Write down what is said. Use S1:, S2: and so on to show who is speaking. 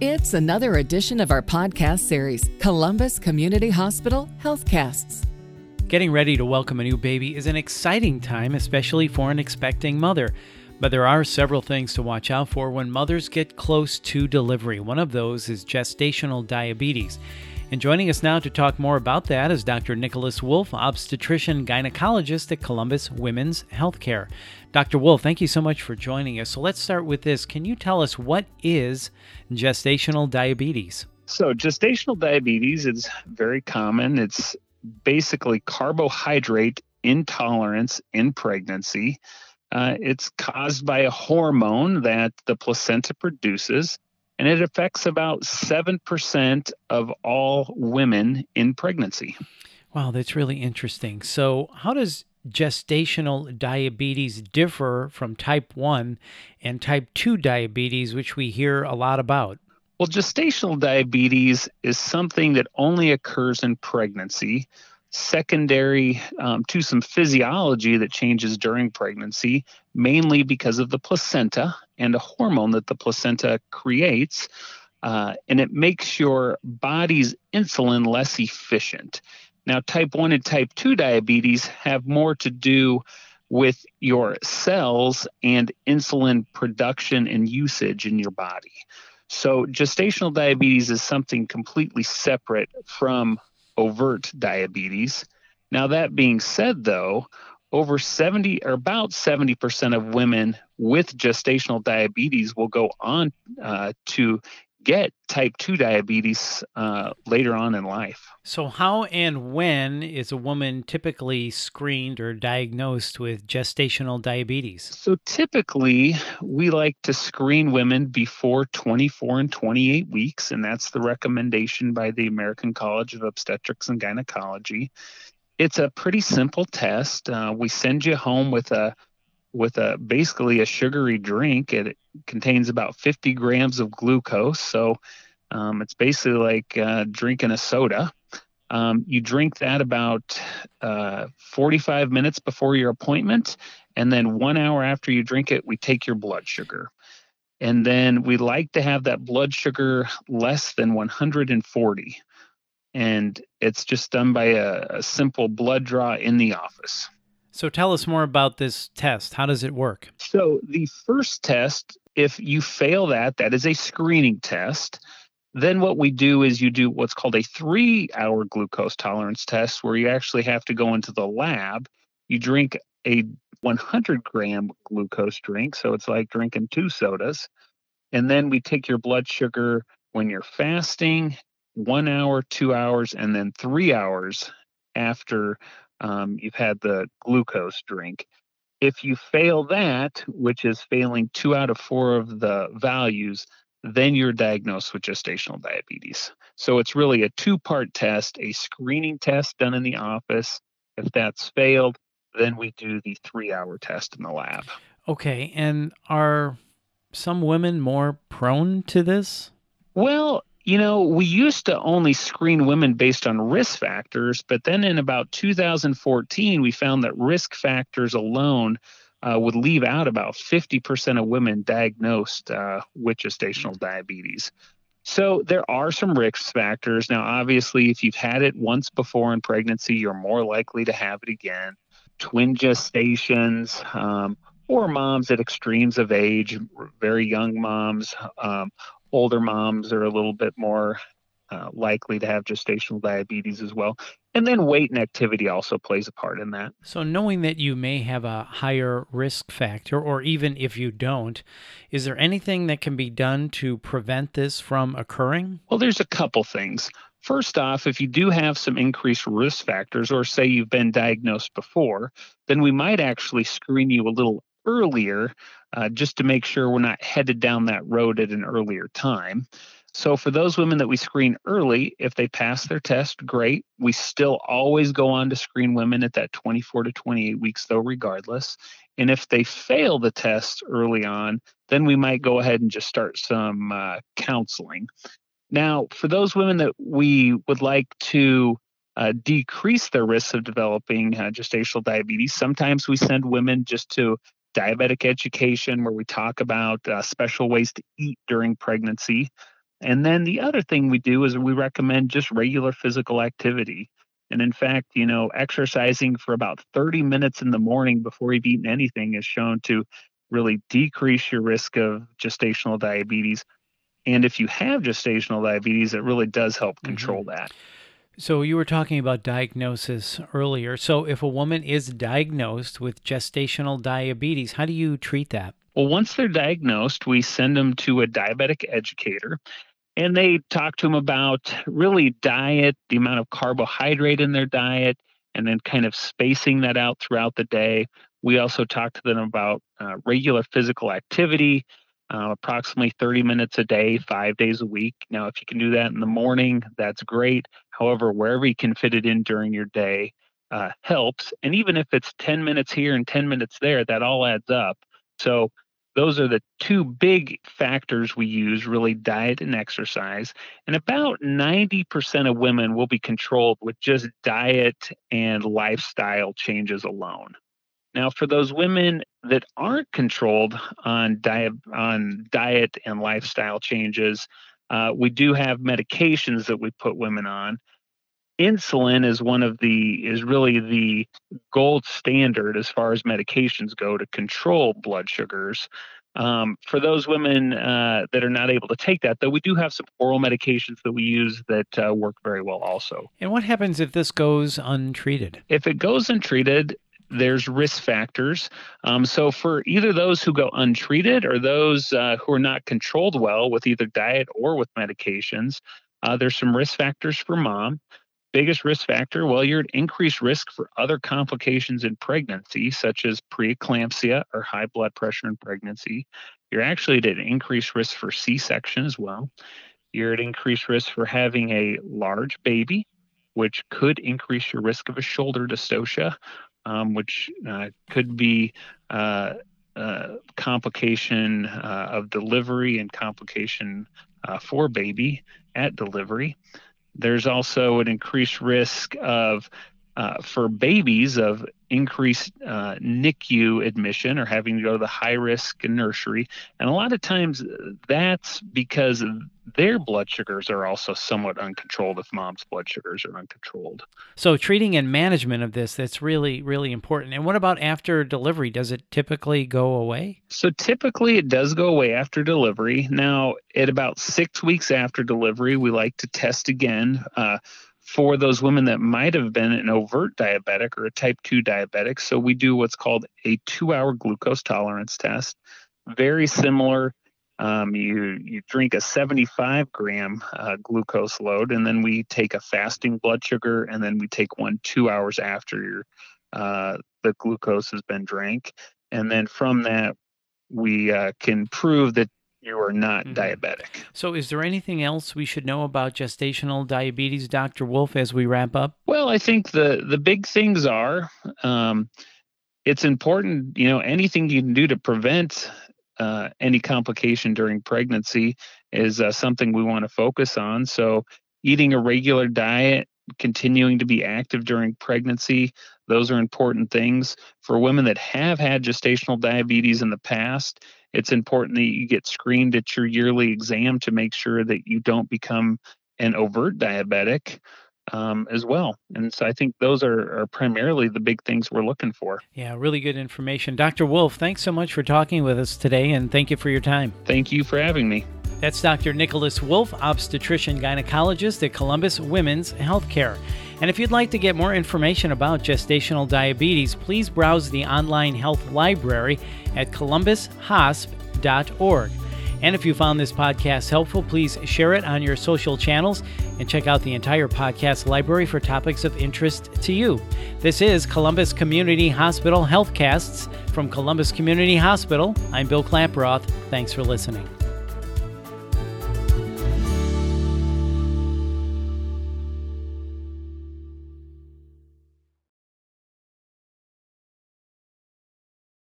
S1: It's another edition of our podcast series, Columbus Community Hospital Healthcasts.
S2: Getting ready to welcome a new baby is an exciting time, especially for an expecting mother. But there are several things to watch out for when mothers get close to delivery. One of those is gestational diabetes. And joining us now to talk more about that is Dr. Nicholas Wolf, obstetrician gynecologist at Columbus Women's Healthcare. Dr. Wolf, thank you so much for joining us. So let's start with this. Can you tell us what is gestational diabetes?
S3: So, gestational diabetes is very common. It's basically carbohydrate intolerance in pregnancy. Uh, it's caused by a hormone that the placenta produces and it affects about 7% of all women in pregnancy.
S2: Wow, that's really interesting. So, how does gestational diabetes differ from type 1 and type 2 diabetes, which we hear a lot about?
S3: Well, gestational diabetes is something that only occurs in pregnancy, secondary um, to some physiology that changes during pregnancy, mainly because of the placenta and a hormone that the placenta creates. Uh, and it makes your body's insulin less efficient. Now, type 1 and type 2 diabetes have more to do with your cells and insulin production and usage in your body. So, gestational diabetes is something completely separate from overt diabetes. Now, that being said, though, over 70 or about 70% of women with gestational diabetes will go on uh, to get type 2 diabetes uh, later on in life.
S2: So, how and when is a woman typically screened or diagnosed with gestational diabetes?
S3: So, typically, we like to screen women before 24 and 28 weeks, and that's the recommendation by the American College of Obstetrics and Gynecology. It's a pretty simple test. Uh, we send you home with a with a basically a sugary drink. It contains about 50 grams of glucose, so um, it's basically like uh, drinking a soda. Um, you drink that about uh, 45 minutes before your appointment, and then one hour after you drink it, we take your blood sugar. And then we like to have that blood sugar less than 140 and it's just done by a, a simple blood draw in the office.
S2: So tell us more about this test. How does it work?
S3: So the first test, if you fail that, that is a screening test. Then what we do is you do what's called a three hour glucose tolerance test, where you actually have to go into the lab. You drink a 100 gram glucose drink. So it's like drinking two sodas. And then we take your blood sugar when you're fasting one hour, two hours, and then three hours after um, you've had the glucose drink. If you fail that, which is failing two out of four of the values, then you're diagnosed with gestational diabetes. So it's really a two part test a screening test done in the office. If that's failed, then we do the three hour test in the lab.
S2: Okay. And are some women more prone to this?
S3: Well, you know, we used to only screen women based on risk factors, but then in about 2014, we found that risk factors alone uh, would leave out about 50% of women diagnosed uh, with gestational diabetes. So there are some risk factors. Now, obviously, if you've had it once before in pregnancy, you're more likely to have it again. Twin gestations, um, or moms at extremes of age, very young moms, um, older moms are a little bit more uh, likely to have gestational diabetes as well. And then weight and activity also plays a part in that.
S2: So, knowing that you may have a higher risk factor, or even if you don't, is there anything that can be done to prevent this from occurring?
S3: Well, there's a couple things. First off, if you do have some increased risk factors, or say you've been diagnosed before, then we might actually screen you a little earlier uh, just to make sure we're not headed down that road at an earlier time. So, for those women that we screen early, if they pass their test, great. We still always go on to screen women at that 24 to 28 weeks, though, regardless. And if they fail the test early on, then we might go ahead and just start some uh, counseling. Now, for those women that we would like to uh, decrease their risks of developing uh, gestational diabetes, sometimes we send women just to diabetic education, where we talk about uh, special ways to eat during pregnancy. And then the other thing we do is we recommend just regular physical activity. And in fact, you know, exercising for about 30 minutes in the morning before you've eaten anything is shown to really decrease your risk of gestational diabetes. And if you have gestational diabetes, it really does help control mm-hmm. that.
S2: So you were talking about diagnosis earlier. So if a woman is diagnosed with gestational diabetes, how do you treat that?
S3: Well, once they're diagnosed, we send them to a diabetic educator and they talk to them about really diet, the amount of carbohydrate in their diet, and then kind of spacing that out throughout the day. We also talk to them about uh, regular physical activity, uh, approximately 30 minutes a day, five days a week. Now, if you can do that in the morning, that's great. However, wherever you can fit it in during your day uh, helps. And even if it's 10 minutes here and 10 minutes there, that all adds up. So, those are the two big factors we use really diet and exercise. And about 90% of women will be controlled with just diet and lifestyle changes alone. Now, for those women that aren't controlled on diet, on diet and lifestyle changes, uh, we do have medications that we put women on. Insulin is one of the is really the gold standard as far as medications go to control blood sugars. Um, for those women uh, that are not able to take that, though, we do have some oral medications that we use that uh, work very well also.
S2: And what happens if this goes untreated?
S3: If it goes untreated, there's risk factors. Um, so for either those who go untreated or those uh, who are not controlled well with either diet or with medications, uh, there's some risk factors for mom. Biggest risk factor, well, you're at increased risk for other complications in pregnancy, such as preeclampsia or high blood pressure in pregnancy. You're actually at increased risk for C section as well. You're at increased risk for having a large baby, which could increase your risk of a shoulder dystocia um, which uh, could be uh, uh, complication uh, of delivery and complication uh, for baby at delivery. There's also an increased risk of for babies of increased NICU admission or having to go to the high risk nursery. And a lot of times that's because their blood sugars are also somewhat uncontrolled if mom's blood sugars are uncontrolled.
S2: So treating and management of this that's really really important. And what about after delivery? Does it typically go away?
S3: So typically it does go away after delivery. Now at about 6 weeks after delivery we like to test again uh, for those women that might have been an overt diabetic or a type 2 diabetic. So we do what's called a 2-hour glucose tolerance test. Very similar um, you you drink a 75 gram uh, glucose load, and then we take a fasting blood sugar, and then we take one two hours after your uh, the glucose has been drank, and then from that we uh, can prove that you are not mm-hmm. diabetic.
S2: So, is there anything else we should know about gestational diabetes, Dr. Wolf, as we wrap up?
S3: Well, I think the the big things are. Um, it's important, you know, anything you can do to prevent uh, any complication during pregnancy is uh, something we want to focus on. So, eating a regular diet, continuing to be active during pregnancy, those are important things. For women that have had gestational diabetes in the past, it's important that you get screened at your yearly exam to make sure that you don't become an overt diabetic um, as well. And so I think those are, are, primarily the big things we're looking for.
S2: Yeah, really good information. Dr. Wolf, thanks so much for talking with us today and thank you for your time.
S3: Thank you for having me.
S2: That's Dr. Nicholas Wolf, obstetrician gynecologist at Columbus Women's Healthcare. And if you'd like to get more information about gestational diabetes, please browse the online health library at columbushosp.org. And if you found this podcast helpful, please share it on your social channels and check out the entire podcast library for topics of interest to you. This is Columbus Community Hospital Healthcasts from Columbus Community Hospital. I'm Bill Klaproth. Thanks for listening.